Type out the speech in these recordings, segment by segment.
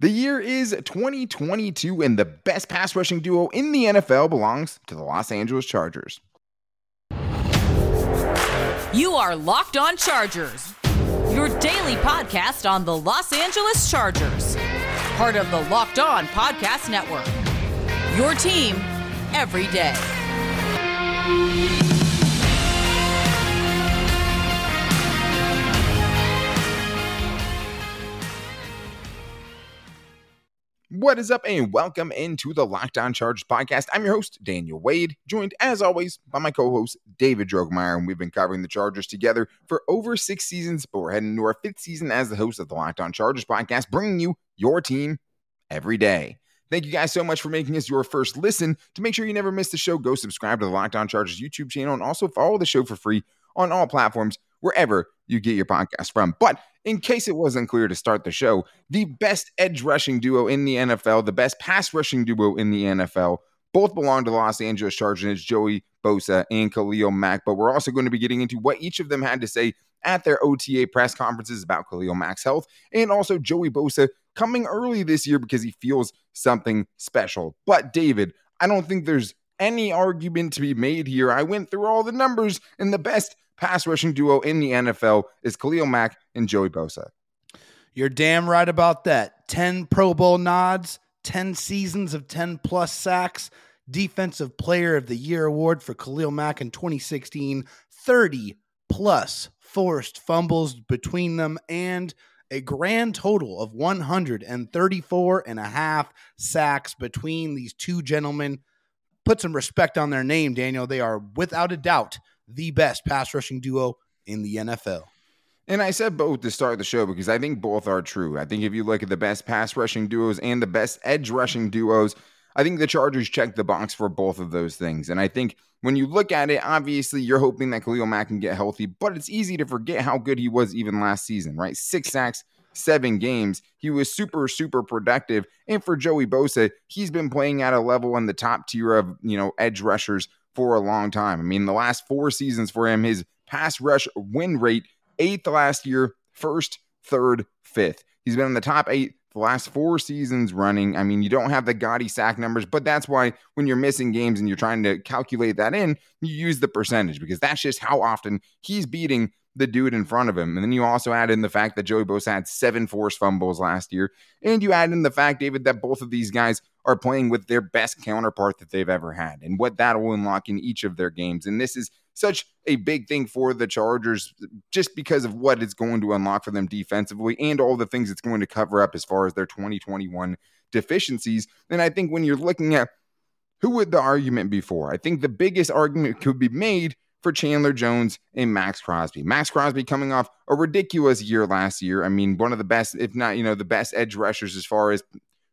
The year is 2022, and the best pass rushing duo in the NFL belongs to the Los Angeles Chargers. You are Locked On Chargers, your daily podcast on the Los Angeles Chargers, part of the Locked On Podcast Network. Your team every day. What is up, and welcome into the Locked On Chargers podcast. I'm your host, Daniel Wade, joined as always by my co host, David Drogemeyer, and we've been covering the Chargers together for over six seasons, but we're heading into our fifth season as the host of the Locked On Chargers podcast, bringing you your team every day. Thank you guys so much for making us your first listen. To make sure you never miss the show, go subscribe to the Locked On Chargers YouTube channel and also follow the show for free on all platforms wherever you get your podcast from. But in case it wasn't clear to start the show, the best edge rushing duo in the NFL, the best pass rushing duo in the NFL, both belong to the Los Angeles Chargers. Joey Bosa and Khalil Mack. But we're also going to be getting into what each of them had to say at their OTA press conferences about Khalil Mack's health and also Joey Bosa coming early this year because he feels something special. But David, I don't think there's any argument to be made here. I went through all the numbers, and the best pass rushing duo in the NFL is Khalil Mack and Joey Bosa. You're damn right about that. 10 Pro Bowl nods, 10 seasons of 10 plus sacks, Defensive Player of the Year award for Khalil Mack in 2016, 30 plus forced fumbles between them, and a grand total of 134 and a half sacks between these two gentlemen. Put some respect on their name, Daniel. They are without a doubt the best pass rushing duo in the NFL. And I said both to start the show because I think both are true. I think if you look at the best pass rushing duos and the best edge rushing duos, I think the Chargers check the box for both of those things. And I think when you look at it, obviously you're hoping that Khalil Mack can get healthy, but it's easy to forget how good he was even last season, right? Six sacks, seven games. He was super, super productive. And for Joey Bosa, he's been playing at a level in the top tier of, you know, edge rushers for a long time. I mean, the last four seasons for him, his pass rush win rate, eighth last year, first, third, fifth. He's been in the top eight the last four seasons running. I mean, you don't have the gaudy sack numbers, but that's why when you're missing games and you're trying to calculate that in, you use the percentage because that's just how often he's beating the dude in front of him. And then you also add in the fact that Joey Bosa had seven forced fumbles last year. And you add in the fact, David, that both of these guys are playing with their best counterpart that they've ever had and what that will unlock in each of their games. And this is such a big thing for the Chargers just because of what it's going to unlock for them defensively and all the things it's going to cover up as far as their 2021 deficiencies. And I think when you're looking at who would the argument be for? I think the biggest argument could be made for Chandler Jones and Maxx Crosby. Maxx Crosby coming off a ridiculous year last year. I mean, one of the best, if not, you know, the best edge rushers as far as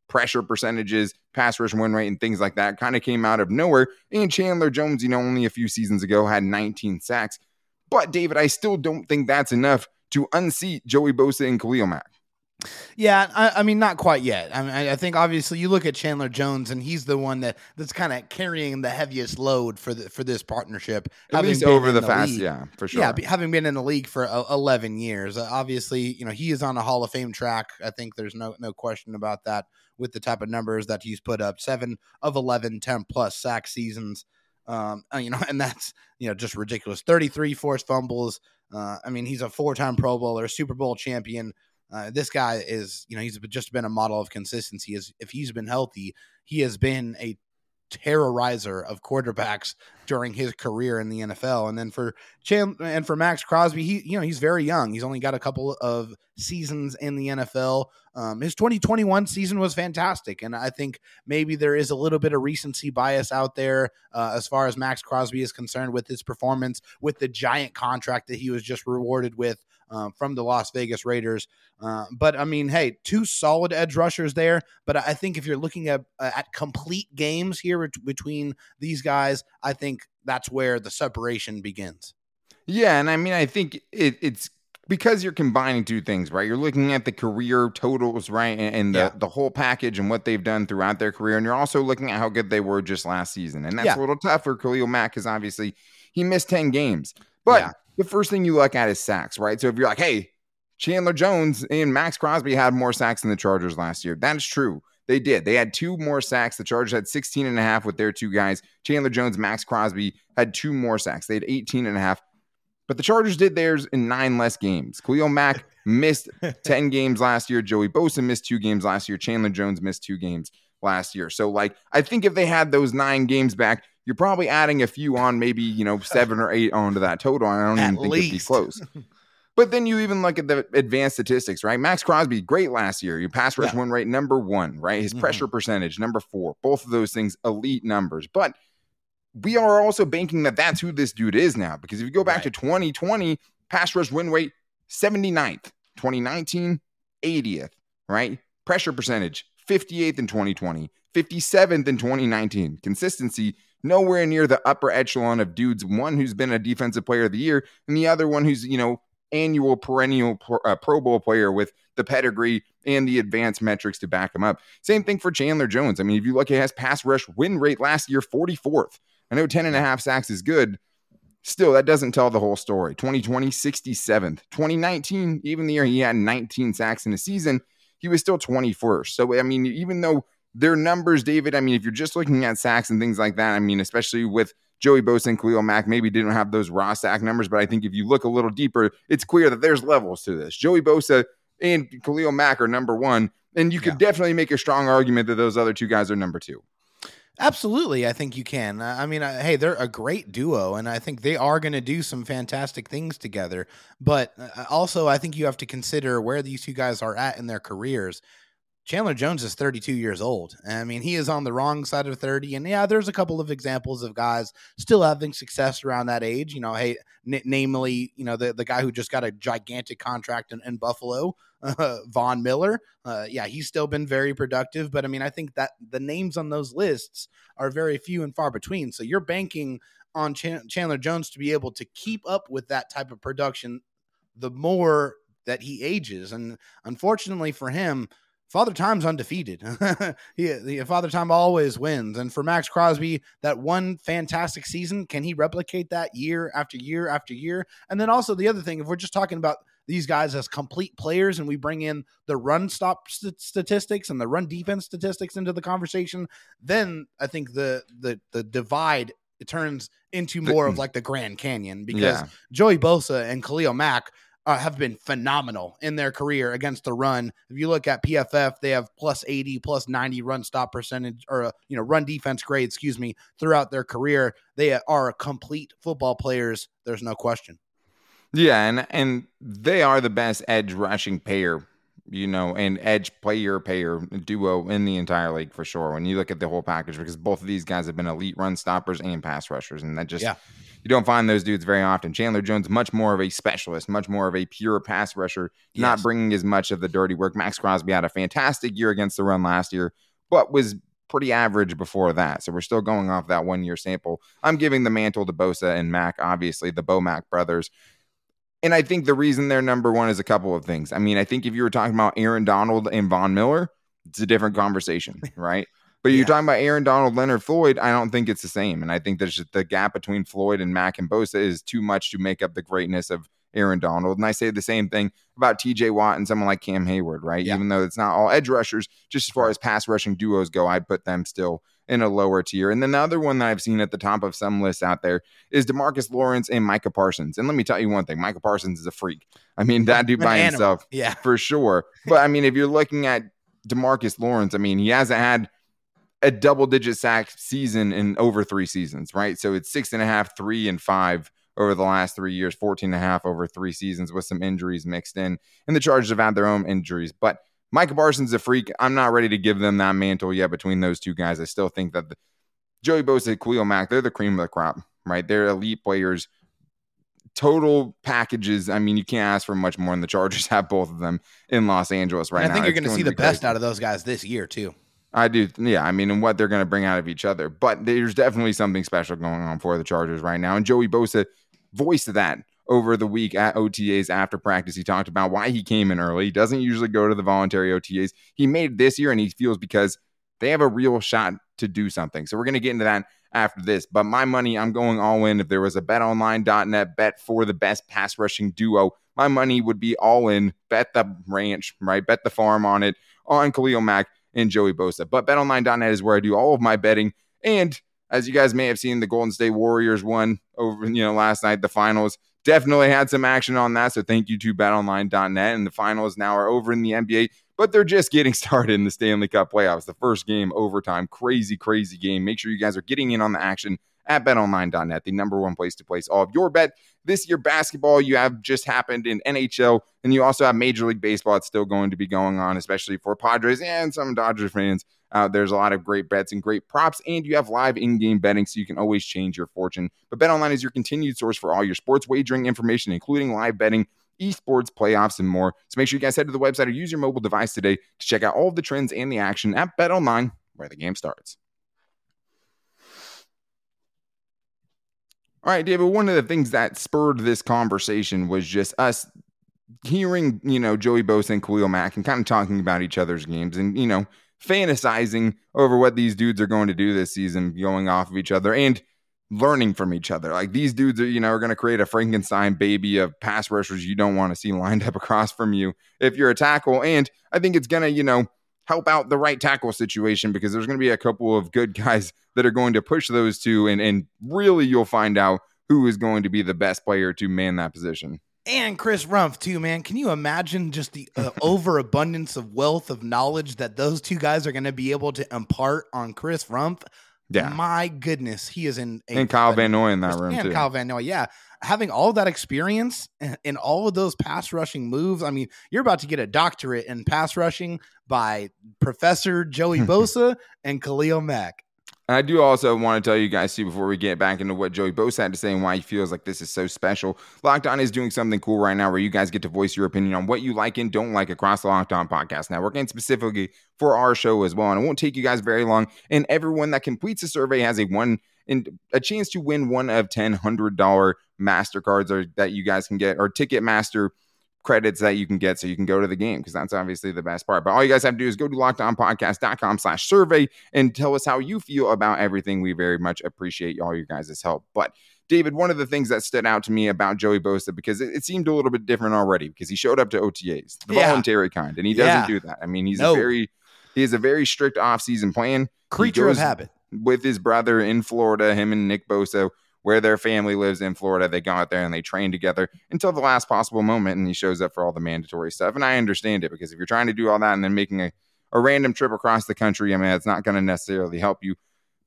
pressure percentages, pass rush win rate, and things like that kind of came out of nowhere. And Chandler Jones, you know, only a few seasons ago had 19 sacks. But David, I still don't think that's enough to unseat Joey Bosa and Khalil Mack. Yeah, I, I, mean, not quite yet. I mean, I think obviously you look at Chandler Jones, and he's the one that that's kind of carrying the heaviest load for the for this partnership. At least over the, the fast, league. yeah, for sure. Yeah, having been in the league for uh, eleven years, uh, obviously, you know, he is on a Hall of Fame track. I think there's no no question about that. With the type of numbers that he's put up, seven of 11, 10 plus sack seasons. Um, you know, and that's you know just ridiculous. Thirty three forced fumbles. Uh, I mean, he's a four time Pro Bowler, Super Bowl champion. Uh, this guy is, you know, he's just been a model of consistency. As if he's been healthy, he has been a terrorizer of quarterbacks during his career in the NFL. And then for Chan and for Maxx Crosby, he you know he's very young. He's only got a couple of seasons in the NFL. Um, his 2021 season was fantastic, and I think maybe there is a little bit of recency bias out there uh, as far as Maxx Crosby is concerned with his performance with the giant contract that he was just rewarded with um, from the Las Vegas Raiders. Uh, but I mean, hey, two solid edge rushers there. But I think if you're looking at uh, at complete games here between these guys, I think that's where the separation begins. Yeah, and I mean, I think it, it's because you're combining two things, right? You're looking at the career totals, right, and, and the yeah. the whole package and what they've done throughout their career, and you're also looking at how good they were just last season, and that's yeah. a little tough for Khalil Mack because obviously he missed ten games, but. Yeah the first thing you look at is sacks, right? So if you're like, hey, Chandler Jones and Maxx Crosby had more sacks than the Chargers last year. That is true. They did. They had two more sacks. The Chargers had 16 and a half with their two guys. Chandler Jones, Maxx Crosby had two more sacks. They had 18 and a half. But the Chargers did theirs in nine less games. Khalil Mack missed 10 games last year. Joey Bosa missed two games last year. Chandler Jones missed two games last year. So, like, I think if they had those nine games back, you're probably adding a few on, maybe, you know, seven or eight onto that total. I don't At even think least. it'd be close. But then you even look at the advanced statistics, right? Maxx Crosby, great last year. Your pass rush Yeah. win rate, number one, right? His Mhm. pressure percentage, number four. Both of those things, elite numbers. But we are also banking that that's who this dude is now. Because if you go back to 2020, pass rush win rate, 79th. 2019, 80th, right? Pressure percentage, 58th in 2020, 57th in 2019. Consistency, nowhere near the upper echelon of dudes. One who's been a defensive player of the year, and the other one who's, you know, annual perennial pro, uh, Pro Bowl player with the pedigree and the advanced metrics to back him up. Same thing for Chandler Jones. I mean, if you look at his pass rush win rate last year, 44th. I know 10 and a half sacks is good. Still, that doesn't tell the whole story. 2020, 67th. 2019, even the year he had 19 sacks in a season, he was still 21st. So, I mean, even though their numbers, David, I mean, if you're just looking at sacks and things like that, I mean, especially with Joey Bosa and Khalil Mack, maybe didn't have those raw sack numbers, but I think if you look a little deeper, it's clear that there's levels to this. Joey Bosa and Khalil Mack are number one, and you could Yeah. definitely make a strong argument that those other two guys are number two. Absolutely, I think you can. I I mean, uh, hey, they're a great duo, and I think they are going to do some fantastic things together. But uh, also, I think you have to consider where these two guys are at in their careers. Chandler Jones is 32 years old. I mean, he is on the wrong side of 30. And yeah, there's a couple of examples of guys still having success around that age. You know, hey, n- namely, you know, the, the guy who just got a gigantic contract in, in Buffalo, uh, Von Miller. Uh, yeah, he's still been very productive. But I mean, I think that the names on those lists are very few and far between. So you're banking on Chan- Chandler Jones to be able to keep up with that type of production the more that he ages. And unfortunately for him, Father Time's undefeated. he, the Father Time always wins. And for Maxx Crosby, that one fantastic season, can he replicate that year after year after year? And then also the other thing, if we're just talking about these guys as complete players and we bring in the run stop st- statistics and the run defense statistics into the conversation, then I think the the the divide it turns into more of like the Grand Canyon because Yeah. Joey Bosa and Khalil Mack uh, have been phenomenal in their career against the run. If you look at PFF, they have plus 80, plus 90 run stop percentage or, uh, you know, run defense grade, excuse me, throughout their career. They are complete football players. There's no question. Yeah, and and they are the best edge rushing pair, you know, and edge player pair duo in the entire league for sure. When you look at the whole package, because both of these guys have been elite run stoppers and pass rushers, and that just Yeah. you don't find those dudes very often. Chandler Jones much more of a specialist, much more of a pure pass rusher, not bringing as much of the dirty work. Maxx Crosby had a fantastic year against the run last year, but was pretty average before that. So we're still going off that one year sample. I'm giving the mantle to Bosa and Mack, obviously the Bo Mac brothers. And I think the reason they're number one is a couple of things. I mean, I think if you were talking about Aaron Donald and Von Miller, it's a different conversation, right? But Yeah. you're talking about Aaron Donald, Leonard Floyd, I don't think it's the same. And I think there's just the gap between Floyd and Mack and Bosa is too much to make up the greatness of Aaron Donald. And I say the same thing about TJ Watt and someone like Cam Heyward, right? Yeah. Even though it's not all edge rushers, just as far as pass rushing duos go, I'd put them still in a lower tier. And then the other one that I've seen at the top of some lists out there is Demarcus Lawrence and Micah Parsons. And let me tell you one thing Micah Parsons is a freak. I mean, that dude An by animal. himself, Yeah. for sure. But I mean, if you're looking at Demarcus Lawrence, I mean, he hasn't had a double digit sack season in over three seasons, right? So it's six and a half, three and five over the last three years, 14 and a half over three seasons with some injuries mixed in. And the Chargers have had their own injuries. But Micah Parsons is a freak. I'm not ready to give them that mantle yet between those two guys. I still think that the, Joey Bosa, Khalil Mack, they're the cream of the crop, right? They're elite players. Total packages. I mean, you can't ask for much more, and the Chargers have both of them in Los Angeles right And I now. think you're going to see the be best out of those guys this year, too. I do. Yeah. I mean, and what they're going to bring out of each other. But there's definitely something special going on for the Chargers right now. And Joey Bosa voiced that over the week at OTAs after practice. He talked about why he came in early. He doesn't usually go to the voluntary OTAs. He made it this year, and he feels because they have a real shot to do something. So we're going to get into that after this. But my money, I'm going all in. If there was a betonline.net bet for the best pass rushing duo, my money would be all in. Bet the ranch, right? Bet the farm on it, on Khalil Mack and Joey Bosa. But betonline.net is where I do all of my betting. And as you guys may have seen, the Golden State Warriors won over, you know, last night, the finals. Definitely had some action on that. So thank you to betonline.net. And the finals now are over in the NBA, but they're just getting started in the Stanley Cup playoffs. The first game, overtime, crazy, crazy game. Make sure you guys are getting in on the action at betonline.net, the number one place to place all of your bet. This year, basketball, you have just happened in NHL, and you also have Major League Baseball. It's still going to be going on, especially for Padres and some Dodgers fans. Uh, there's a lot of great bets and great props, and you have live in-game betting, so you can always change your fortune. But BetOnline is your continued source for all your sports wagering information, including live betting, esports, playoffs, and more. So make sure you guys head to the website or use your mobile device today to check out all of the trends and the action at BetOnline, where the game starts. All right, David, one of the things that spurred this conversation was just us hearing, you know, Joey Bosa and Khalil Mack and kind of talking about each other's games and, you know, fantasizing over what these dudes are going to do this season, going off of each other and learning from each other. Like these dudes are, you know, are going to create a Frankenstein baby of pass rushers you don't want to see lined up across from you if you're a tackle. And I think it's going to, you know, help out the right tackle situation because there's going to be a couple of good guys that are going to push those two, and and really you'll find out who is going to be the best player to man that position. And Chris Rumph too, man. Can you imagine just the uh, overabundance of wealth of knowledge that those two guys are going to be able to impart on Chris Rumph? Yeah, my goodness, he is in. A, and Kyle Van Noy in that room and too. Kyle Van Noy, yeah, having all that experience in all of those pass rushing moves. I mean, you're about to get a doctorate in pass rushing by Professor Joey Bosa and Khalil Mack. I do also want to tell you guys too before we get back into what Joey Bosa had to say and why he feels like this is so special. Locked On is doing something cool right now where you guys get to voice your opinion on what you like and don't like across the Locked On Podcast Network and specifically for our show as well. And it won't take you guys very long. And everyone that completes the survey has a one and a chance to win one of ten hundred dollar Mastercards or that you guys can get or Ticketmaster credits that you can get so you can go to the game because that's obviously the best part. But all you guys have to do is go to lockedonpodcast.com slash survey and tell us how you feel about everything. We very much appreciate all your guys' help. But David, one of the things that stood out to me about Joey Bosa, because it, it seemed a little bit different already, because he showed up to OTAs, the yeah. voluntary kind, and he doesn't yeah. do that. I mean, he's no. a very he has a very strict offseason plan. Creature of habit. With his brother in Florida, him and Nick Bosa where their family lives in Florida. They go out there and they train together until the last possible moment, and he shows up for all the mandatory stuff. And I understand it because if you're trying to do all that and then making a, a random trip across the country, I mean, it's not going to necessarily help you.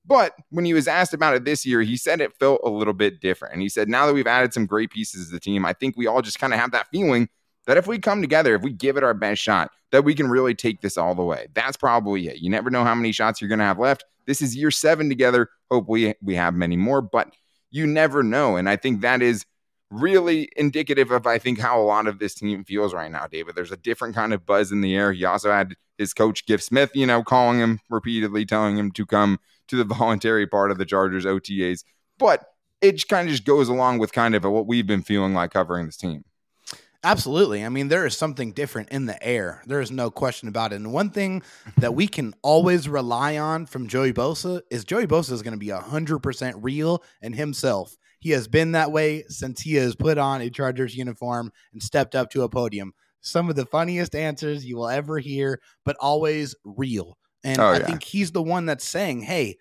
But when he was asked about it this year, he said it felt a little bit different. And he said, now that we've added some great pieces to the team, I think we all just kind of have that feeling that if we come together, if we give it our best shot, that we can really take this all the way. That's probably it. You never know how many shots you're going to have left. This is year seven together. Hopefully, we have many more. But you never know. And I think that is really indicative of I think how a lot of this team feels right now, David. There's a different kind of buzz in the air. He also had his coach Giff Smith, you know, calling him repeatedly, telling him to come to the voluntary part of the Chargers OTAs. But it kind of just goes along with kind of what we've been feeling like covering this team. Absolutely. I mean, there is something different in the air. There is no question about it. And one thing that we can always rely on from Joey Bosa is Joey Bosa is going to be 100% real and himself. He has been that way since he has put on a Chargers uniform and stepped up to a podium. Some of the funniest answers you will ever hear, but always real. And oh, I think he's the one that's saying, hey,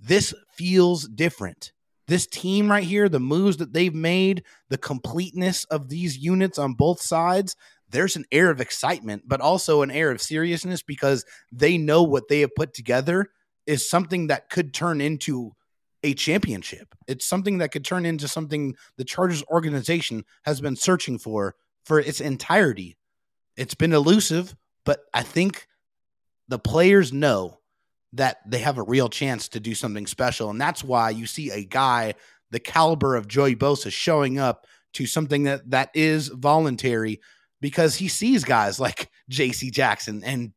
this feels different this team right here, the moves that they've made, the completeness of these units on both sides, there's an air of excitement, but also an air of seriousness because they know what they have put together is something that could turn into a championship. It's something that could turn into something the Chargers organization has been searching for for its entirety. It's been elusive, but I think the players know that they have a real chance to do something special. And that's why you see a guy the caliber of Joey Bosa showing up to something that that is voluntary because he sees guys like JC Jackson and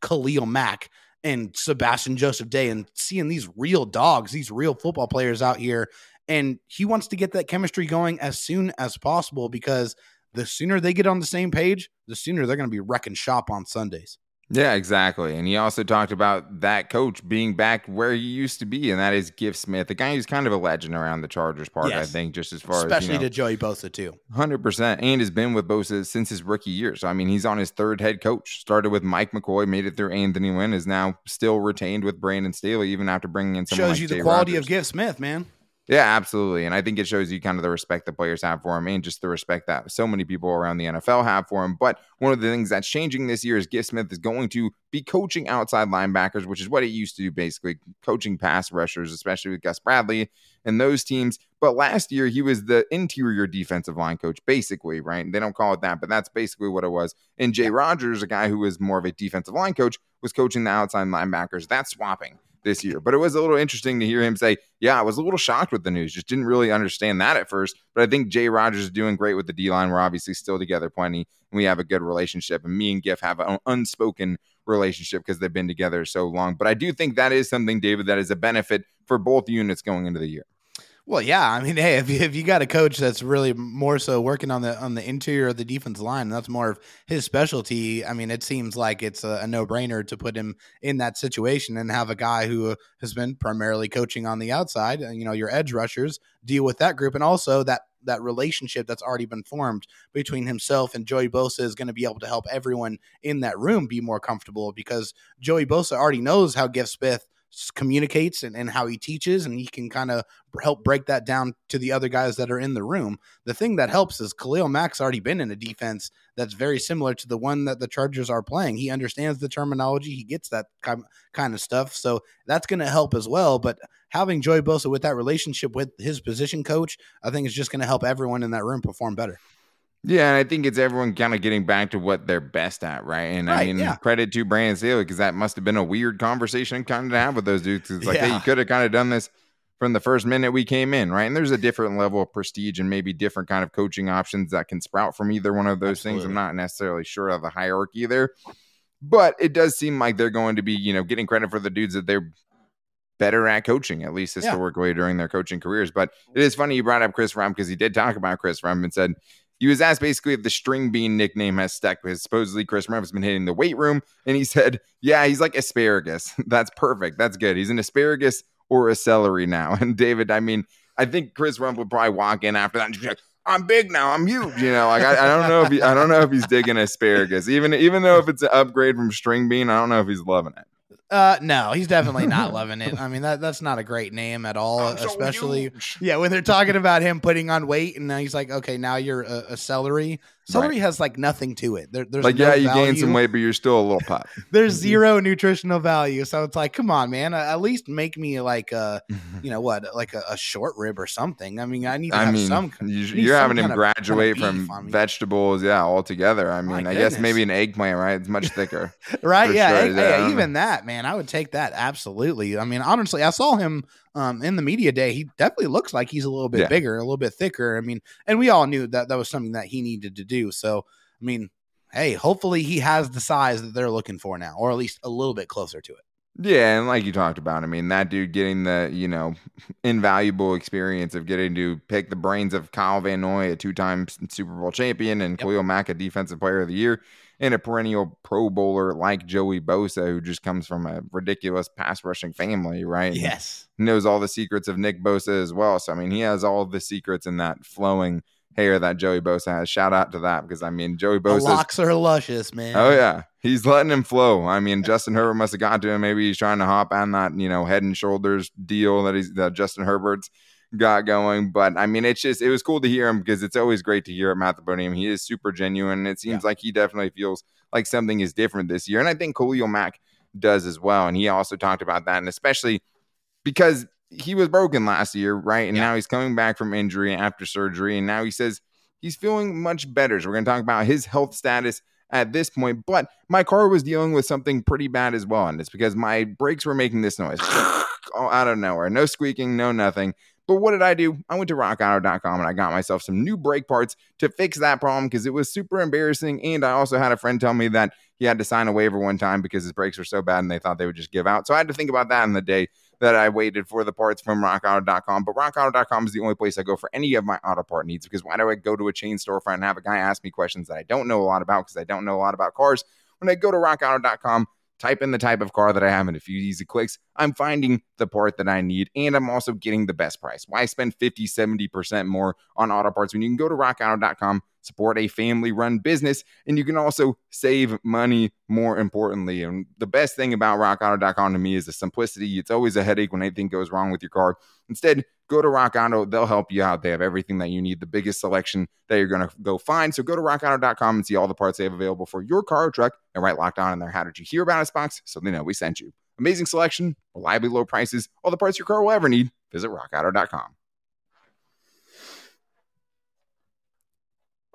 Khalil Mack and Sebastian Joseph Day and seeing these real dogs, these real football players out here. And he wants to get that chemistry going as soon as possible because the sooner they get on the same page, the sooner they're going to be wrecking shop on Sundays. Yeah, exactly. And he also talked about that coach being back where he used to be, and that is Giff Smith, the guy who's kind of a legend around the Chargers part, yes. I think, just as far Especially as especially to Joey Bosa too. Hundred percent, and has been with Bosa since his rookie year. So I mean, he's on his third head coach. Started with Mike McCoy, made it through Anthony Lynn, is now still retained with Brandon Staley, even after bringing in someone shows like you the Jay quality Rodgers. of Giff Smith, man. Yeah, absolutely. And I think it shows you kind of the respect the players have for him and just the respect that so many people around the NFL have for him. But one of the things that's changing this year is Giff Smith is going to be coaching outside linebackers, which is what he used to do basically, coaching pass rushers, especially with Gus Bradley and those teams. But last year, he was the interior defensive line coach, basically, right? They don't call it that, but that's basically what it was. And Jay Rodgers, a guy who was more of a defensive line coach, was coaching the outside linebackers. That's swapping this year. But it was a little interesting to hear him say, Yeah, I was a little shocked with the news. Just didn't really understand that at first. But I think Jay Rodgers is doing great with the D line. We're obviously still together plenty, and we have a good relationship. And me and Giff have an unspoken relationship because they've been together so long. But I do think that is something, David, that is a benefit for both units going into the year. Well, yeah. I mean, hey, if you, if you got a coach that's really more so working on the on the interior of the defense line, that's more of his specialty. I mean, it seems like it's a, a no brainer to put him in that situation and have a guy who has been primarily coaching on the outside. Uh, you know, your edge rushers deal with that group, and also that that relationship that's already been formed between himself and Joey Bosa is going to be able to help everyone in that room be more comfortable because Joey Bosa already knows how Giff Smith communicates and, and how he teaches and he can kind of help break that down to the other guys that are in the room. The thing that helps is khalil mack's already been in a defense that's very similar to the one that the chargers are playing. He understands the terminology he gets that kind of stuff so that's going to help as well but having joey bosa with that relationship with his position coach i think is just going to help everyone in that room perform better yeah, and I think it's everyone kind of getting back to what they're best at, right? And right, I mean, yeah. credit to Brandon Staley because that must have been a weird conversation kind of to have with those dudes. It's like, yeah. hey, you could have kind of done this from the first minute we came in, right? And there's a different level of prestige and maybe different kind of coaching options that can sprout from either one of those Absolutely. things. I'm not necessarily sure of the hierarchy there, but it does seem like they're going to be, you know, getting credit for the dudes that they're better at coaching, at least historically yeah. during their coaching careers. But it is funny you brought up Chris Rumph because he did talk about Chris Rumph and said he was asked basically if the string bean nickname has stuck because supposedly Chris Rumph has been hitting the weight room. And he said, Yeah, he's like asparagus. That's perfect. That's good. He's an asparagus or a celery now. And David, I mean, I think Chris Rumph would probably walk in after that and be like, I'm big now. I'm huge. You know, like I, I don't know if he, I don't know if he's digging asparagus. Even even though if it's an upgrade from string bean, I don't know if he's loving it. Uh, no, he's definitely not loving it. I mean, that that's not a great name at all. I'm especially, so yeah, when they're talking about him putting on weight, and now he's like, okay, now you're a, a celery. Celery right. has like nothing to it. There, there's like, no yeah, you value. gain some weight, but you're still a little pop. there's mm-hmm. zero nutritional value. So it's like, come on, man, at least make me like a, mm-hmm. you know what, like a, a short rib or something. I mean, I need to I have mean, some. You, are having him graduate kind of from vegetables, yeah, altogether. I mean, My I goodness. guess maybe an eggplant, right? It's much thicker, right? Yeah, sure. egg, yeah, even that, man, I would take that absolutely. I mean, honestly, I saw him um, in the media day, he definitely looks like he's a little bit yeah. bigger, a little bit thicker. I mean, and we all knew that that was something that he needed to do. So, I mean, hey, hopefully he has the size that they're looking for now, or at least a little bit closer to it. Yeah, and like you talked about, I mean, that dude getting the, you know, invaluable experience of getting to pick the brains of Kyle Van Noy, a two time Super Bowl champion, and yep. Khalil Mack, a defensive player of the year and a perennial Pro Bowler like Joey Bosa, who just comes from a ridiculous pass rushing family, right? Yes. knows all the secrets of Nick Bosa as well. So, I mean, he has all the secrets in that flowing hair that Joey Bosa has. Shout out to that because, I mean, Joey Bosa. locks are luscious, man. Oh, yeah. He's letting him flow. I mean, Justin Herbert must have got to him. Maybe he's trying to hop on that, you know, head and shoulders deal that he's that Justin Herbert's got going. But I mean, it's just it was cool to hear him because it's always great to hear him at the podium. He is super genuine. It seems yeah. like he definitely feels like something is different this year. And I think Khalil Mack does as well. And he also talked about that. And especially because he was broken last year, right? And yeah. now he's coming back from injury after surgery. And now he says he's feeling much better. So we're going to talk about his health status at this point. But my car was dealing with something pretty bad as well. And it's because my brakes were making this noise out of nowhere. No squeaking, no nothing. But what did I do? I went to rockauto.com and I got myself some new brake parts to fix that problem because it was super embarrassing. And I also had a friend tell me that he had to sign a waiver one time because his brakes were so bad and they thought they would just give out. So I had to think about that in the day that I waited for the parts from rockauto.com. But rockauto.com is the only place I go for any of my auto part needs because why do I go to a chain storefront and have a guy ask me questions that I don't know a lot about because I don't know a lot about cars? when I go to rockauto.com, type in the type of car that I have in a few easy clicks, I'm finding the part that I need and I'm also getting the best price. Why spend 50, 70% more on auto parts when you can go to rockauto.com, support a family run business, and you can also save money more importantly. And the best thing about rockauto.com to me is the simplicity. It's always a headache when anything goes wrong with your car. Instead, go to Rock Auto. They'll help you out. They have everything that you need, the biggest selection that you're going to go find. So go to rockauto.com and see all the parts they have available for your car or truck and write locked on in there. How did you hear about us box? So they know we sent you. Amazing selection, reliably low prices, all the parts your car will ever need. Visit rockauto.com.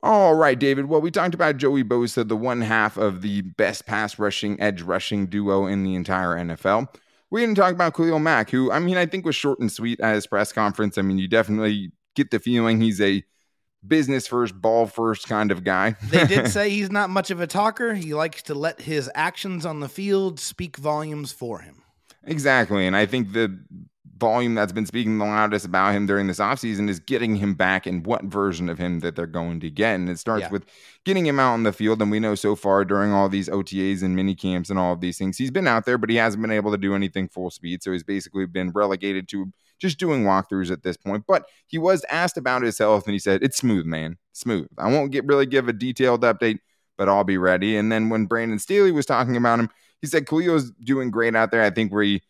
All right, David. Well, we talked about Joey Bosa, the one half of the best pass rushing, edge rushing duo in the entire NFL. We didn't talk about Khalil Mack, who, I mean, I think was short and sweet at his press conference. I mean, you definitely get the feeling he's a business first, ball first kind of guy. they did say he's not much of a talker. He likes to let his actions on the field speak volumes for him. Exactly. And I think the volume that's been speaking the loudest about him during this offseason is getting him back and what version of him that they're going to get. And it starts yeah. with getting him out on the field. And we know so far during all these OTAs and mini camps and all of these things, he's been out there, but he hasn't been able to do anything full speed. So he's basically been relegated to just doing walkthroughs at this point. But he was asked about his health and he said, It's smooth, man. Smooth. I won't get really give a detailed update, but I'll be ready. And then when Brandon Staley was talking about him, he said Khalil's doing great out there. I think where he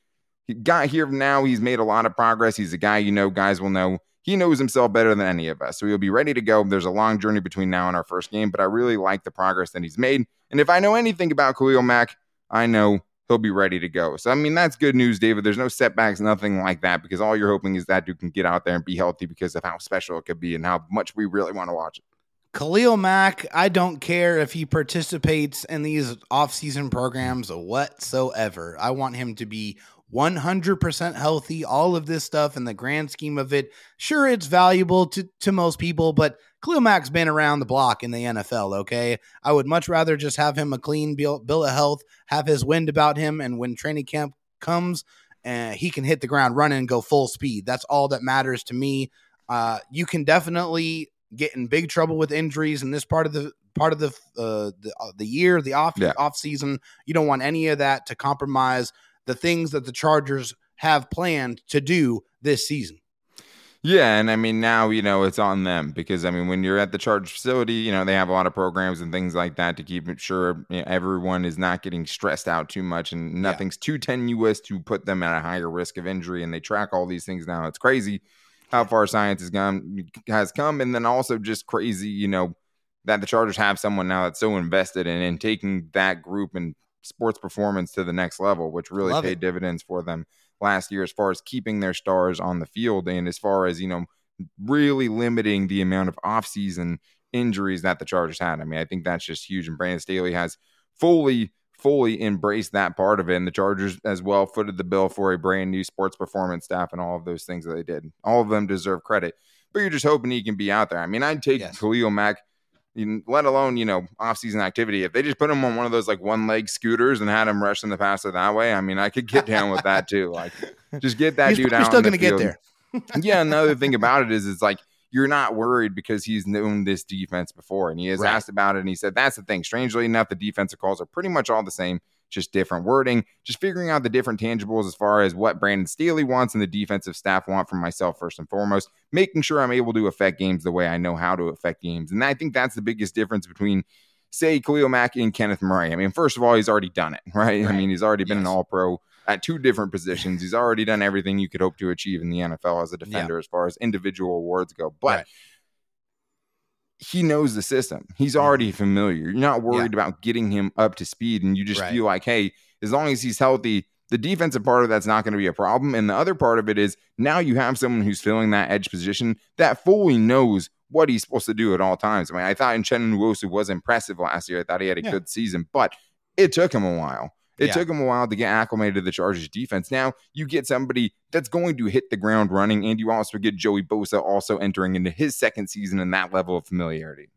got here now. He's made a lot of progress. He's a guy you know, guys will know. He knows himself better than any of us. So he'll be ready to go. There's a long journey between now and our first game, but I really like the progress that he's made. And if I know anything about Khalil Mack, I know he'll be ready to go. So, I mean, that's good news, David. There's no setbacks, nothing like that, because all you're hoping is that dude can get out there and be healthy because of how special it could be and how much we really want to watch it. Khalil Mack, I don't care if he participates in these off-season programs whatsoever. I want him to be 100% healthy, all of this stuff in the grand scheme of it. Sure, it's valuable to, to most people, but Khalil Mack's been around the block in the NFL, okay? I would much rather just have him a clean bill, bill of health, have his wind about him, and when training camp comes, uh, he can hit the ground running and go full speed. That's all that matters to me. Uh, you can definitely get in big trouble with injuries in this part of the part of the uh, the, uh, the year, the off yeah. off season. You don't want any of that to compromise the things that the Chargers have planned to do this season. Yeah, and I mean now you know it's on them because I mean when you're at the charge facility, you know they have a lot of programs and things like that to keep sure you know, everyone is not getting stressed out too much and nothing's yeah. too tenuous to put them at a higher risk of injury. And they track all these things now. It's crazy how far science has gone has come, and then also just crazy, you know, that the Chargers have someone now that's so invested in and taking that group and sports performance to the next level, which really Love paid it. dividends for them last year as far as keeping their stars on the field and as far as, you know, really limiting the amount of offseason injuries that the Chargers had. I mean, I think that's just huge. And Brandon Staley has fully, fully embraced that part of it. And the Chargers as well footed the bill for a brand new sports performance staff and all of those things that they did. All of them deserve credit. But you're just hoping he can be out there. I mean, I'd take yes. Khalil Mack let alone you know off-season activity. If they just put him on one of those like one-leg scooters and had him rushing the passer that way, I mean, I could get down with that too. Like, just get that dude out. He's still going to get there. yeah. Another thing about it is, it's like you're not worried because he's known this defense before, and he has right. asked about it, and he said that's the thing. Strangely enough, the defensive calls are pretty much all the same just different wording, just figuring out the different tangibles as far as what Brandon Staley wants and the defensive staff want from myself first and foremost, making sure I'm able to affect games the way I know how to affect games. And I think that's the biggest difference between say Khalil Mack and Kenneth Murray. I mean, first of all, he's already done it, right? right. I mean, he's already been yes. an all pro at two different positions. He's already done everything you could hope to achieve in the NFL as a defender yeah. as far as individual awards go. But right he knows the system. He's already familiar. You're not worried yeah. about getting him up to speed, and you just right. feel like, hey, as long as he's healthy, the defensive part of that's not going to be a problem. And the other part of it is now you have someone who's filling that edge position that fully knows what he's supposed to do at all times. I mean, I thought Uchenna Nwosu was impressive last year. I thought he had a yeah. good season, but it took him a while. It yeah. took him a while to get acclimated to the Chargers defense. Now you get somebody that's going to hit the ground running, and you also get Joey Bosa also entering into his second season in that level of familiarity.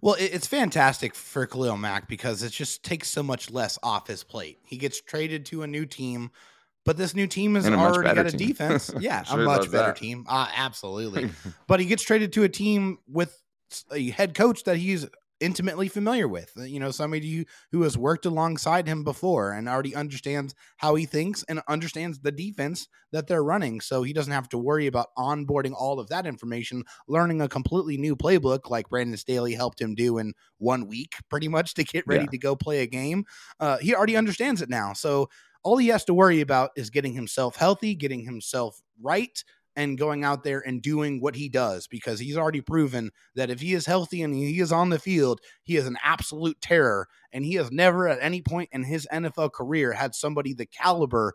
Well, it's fantastic for Khalil Mack because it just takes so much less off his plate. He gets traded to a new team, but this new team has already got a team. defense. Yeah, sure a much better that. team. Uh, absolutely. but he gets traded to a team with a head coach that he's intimately familiar with. Uh, You know, somebody who has worked alongside him before and already understands how he thinks and understands the defense that they're running. So he doesn't have to worry about onboarding all of that information, learning a completely new playbook like Brandon Staley helped him do in one week, pretty much to get ready Yeah. to go play a game. Uh, he already understands it now. So all he has to worry about is getting himself healthy, getting himself right, and going out there and doing what he does because he's already proven that if he is healthy and he is on the field, he is an absolute terror. And he has never at any point in his NFL career had somebody the caliber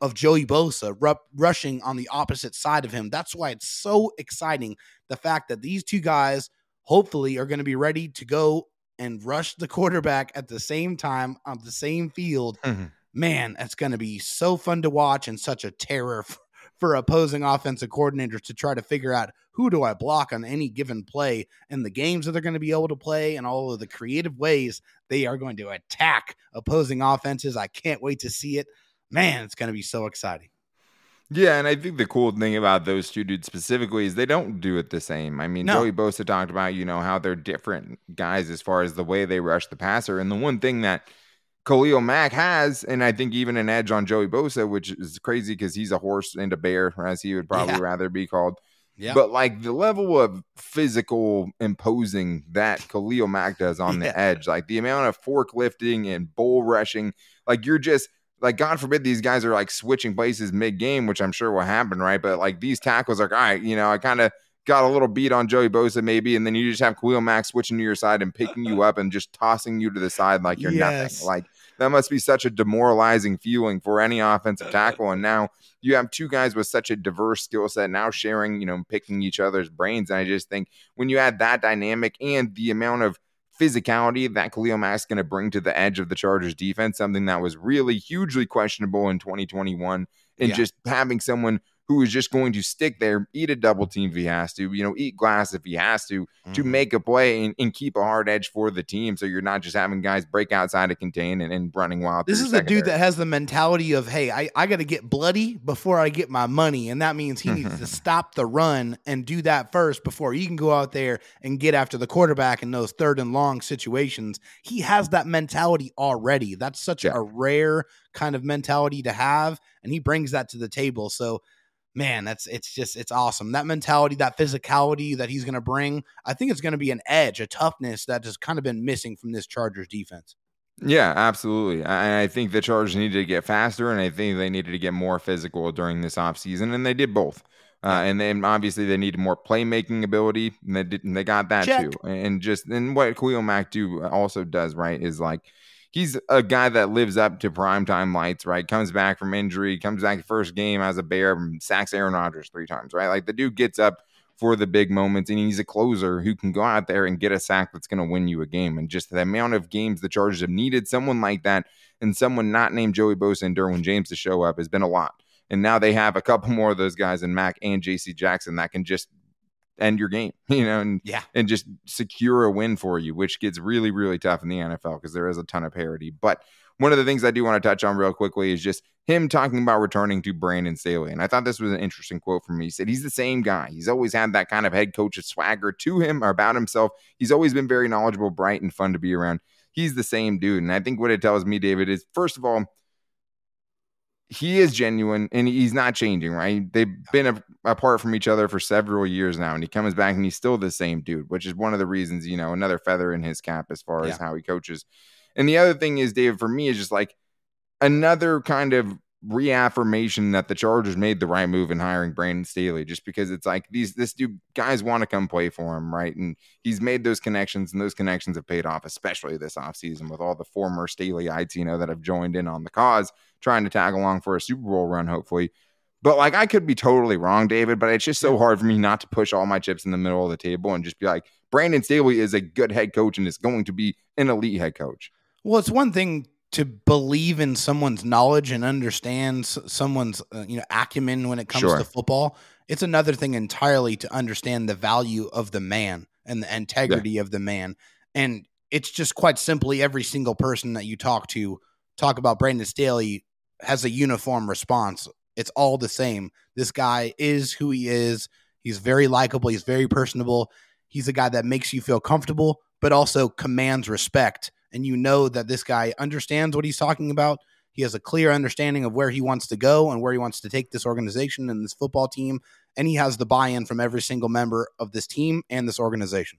of Joey Bosa ru- rushing on the opposite side of him. That's why it's so exciting the fact that these two guys hopefully are going to be ready to go and rush the quarterback at the same time on the same field Mhm. man, that's going to be so fun to watch and such a terror f- for opposing offensive coordinators to try to figure out who do I block on any given play and the games that they're going to be able to play and all of the creative ways they are going to attack opposing offenses. I can't wait to see it. Man, it's going to be so exciting. Yeah, and I think the cool thing about those two dudes specifically is they don't do it the same. I mean, No. Joey Bosa talked about, you know, how they're different guys as far as the way they rush the passer. And the one thing that Khalil Mack has, and I think even an edge on Joey Bosa, which is crazy because he's a horse and a bear, as he would probably Yeah. rather be called. Yeah. But like the level of physical imposing that Khalil Mack does on the Yeah. edge, like the amount of forklifting and bull rushing, like you're just like God forbid these guys are like switching places mid game, which I'm sure will happen, right? But like these tackles, like all right, you know, I kind of got a little beat on Joey Bosa maybe, and then you just have Khalil Mack switching to your side and picking you up and just tossing you to the side like you're Yes. nothing. Like that must be such a demoralizing feeling for any offensive tackle. And now you have two guys with such a diverse skill set now sharing, you know, picking each other's brains. And I just think when you add that dynamic and the amount of physicality that Khalil Mack's going to bring to the edge of the Chargers defense, something that was really hugely questionable in 2021, and Yeah. just having someone who is just going to stick there, eat a double team if he has to, you know, eat glass if he has to, to Mhm. make a play and, and keep a hard edge for the team. So you're not just having guys break outside to contain and, and running wild. This is the dude that has the mentality of, hey, I, I got to get bloody before I get my money. And that means he needs to stop the run and do that first before he can go out there and get after the quarterback in those third and long situations. He has that mentality already. That's such Yeah. a rare kind of mentality to have. And he brings that to the table. So, man, that's it's just it's awesome. That mentality, that physicality that he's going to bring, I think it's going to be an edge, a toughness that has kind of been missing from this Chargers defense. Yeah, absolutely. I, I think the Chargers needed to get faster, and I think they needed to get more physical during this offseason, and they did both. Uh, and then obviously they needed more playmaking ability, and they didn't. They got that Check. too. And just and what Khalil Mack do also does right is like he's a guy that lives up to primetime lights. Right, comes back from injury, comes back first game as a Bear, sacks Aaron Rodgers three times. Right, like the dude gets up for the big moments, and he's a closer who can go out there and get a sack that's going to win you a game. And just the amount of games the Chargers have needed someone like that and someone not named Joey Bosa and Derwin James to show up has been a lot. And now they have a couple more of those guys in Mack and JC Jackson that can just end your game, you know, and Yeah. and just secure a win for you, which gets really, really tough in the NFL because there is a ton of parity. But one of the things I do want to touch on real quickly is just him talking about returning to Brandon Staley. And I thought this was an interesting quote from me. He said he's the same guy. He's always had that kind of head coach swagger to him or about himself. He's always been very knowledgeable, bright, and fun to be around. He's the same dude. And I think what it tells me, David, is first of all, he is genuine and he's not changing, right? They've been a, apart from each other for several years now, and he comes back and he's still the same dude, which is one of the reasons, you know, another feather in his cap as far as how he coaches. And the other thing is, David, for me, is just like another kind of reaffirmation that the Chargers made the right move in hiring Brandon Staley, just because it's like these this dude guys want to come play for him, right? And he's made those connections, and those connections have paid off, especially this offseason with all the former Staley-ites, you know, that have joined in on the cause, trying to tag along for a Super Bowl run, hopefully. But like I could be totally wrong, David, but it's just so hard for me not to push all my chips in the middle of the table and just be like, Brandon Staley is a good head coach and is going to be an elite head coach. Well, it's one thing to believe in someone's knowledge and understand someone's uh, you know acumen when it comes Sure. to football. It's another thing entirely to understand the value of the man and the integrity of the man. And it's just quite simply every single person that you talk to talk about Brandon Staley has a uniform response. It's all the same. This guy is who he is. He's very likable. He's very personable. He's a guy that makes you feel comfortable, but also commands respect. And you know that this guy understands what he's talking about. He has a clear understanding of where he wants to go and where he wants to take this organization and this football team. And he has the buy in from every single member of this team and this organization.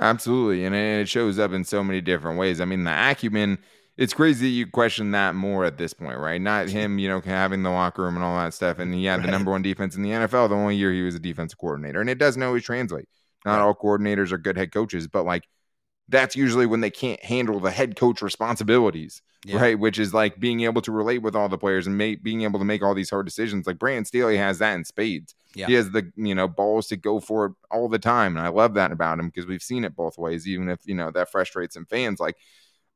Absolutely. And it shows up in so many different ways. I mean, the acumen, it's crazy that you question that more at this point, right? Not him, you know, having the locker room and all that stuff. And he had right. the number one defense in the NFL the only year he was a defensive coordinator. And it doesn't always translate. Not all coordinators are good head coaches, but like that's usually when they can't handle the head coach responsibilities, yeah. right? Which is like being able to relate with all the players and make, being able to make all these hard decisions. Like Brandon Staley has that in spades. Yeah. He has the you know balls to go for it all the time, and I love that about him because we've seen it both ways. Even if you know that frustrates some fans, like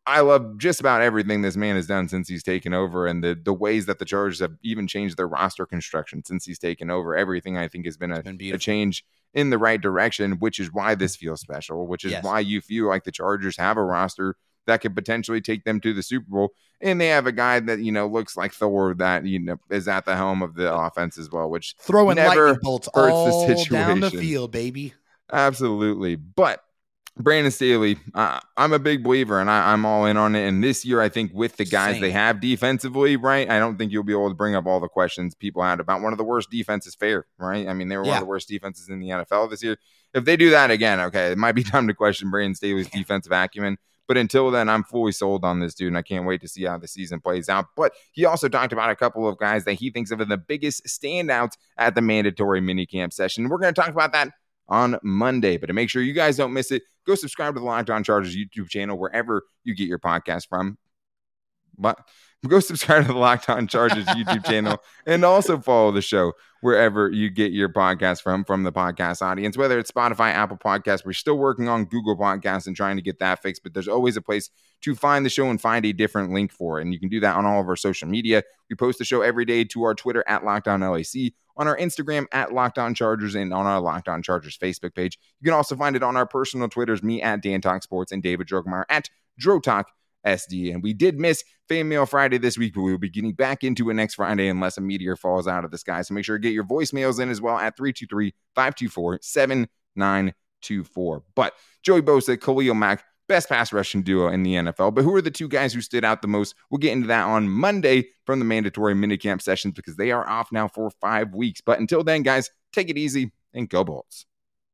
I love just about everything this man has done since he's taken over, and the the ways that the Chargers have even changed their roster construction since he's taken over. Everything I think has been a, been a change in the right direction, which is why this feels special, which is yes. why you feel like the Chargers have a roster that could potentially take them to the Super Bowl. And they have a guy that, you know, looks like Thor that, you know, is at the helm of the offense as well, which throwing never lightning bolts hurts all the situation. down the field, baby. Absolutely. But Brandon Staley, uh, I'm a big believer and I, am all in on it. And this year, I think with the guys Same. they have defensively, right? I don't think you'll be able to bring up all the questions people had about one of the worst defenses fair, right? I mean, they were yeah. one of the worst defenses in the NFL this year. If they do that again, okay, it might be time to question Brandon Staley's defensive acumen. But until then, I'm fully sold on this dude, and I can't wait to see how the season plays out. But he also talked about a couple of guys that he thinks of as the biggest standouts at the mandatory minicamp session. We're going to talk about that on Monday. But to make sure you guys don't miss it, go subscribe to the Locked On Chargers YouTube channel wherever you get your podcast from. But go subscribe to the Locked On Chargers YouTube channel and also follow the show wherever you get your podcast from from the podcast audience, whether it's Spotify, Apple Podcasts. We're still working on Google Podcasts and trying to get that fixed, but there's always a place to find the show and find a different link for it. And you can do that on all of our social media. We post the show every day to our Twitter at Locked On LAC, on our Instagram at Locked On Chargers, and on our Locked On Chargers Facebook page. You can also find it on our personal Twitters, me at Dan Talk Sports and David Drogemeyer at Dro Talk SD. And we did miss Fan Mail Friday this week, but we will be getting back into it next Friday unless a meteor falls out of the sky. So make sure to get your voicemails in as well at 323 524 7924. But Joey Bosa, Khalil Mack, best pass rushing duo in the NFL. But who are the two guys who stood out the most? We'll get into that on Monday from the mandatory minicamp sessions because they are off now for five weeks. But until then, guys, take it easy and go Bolts.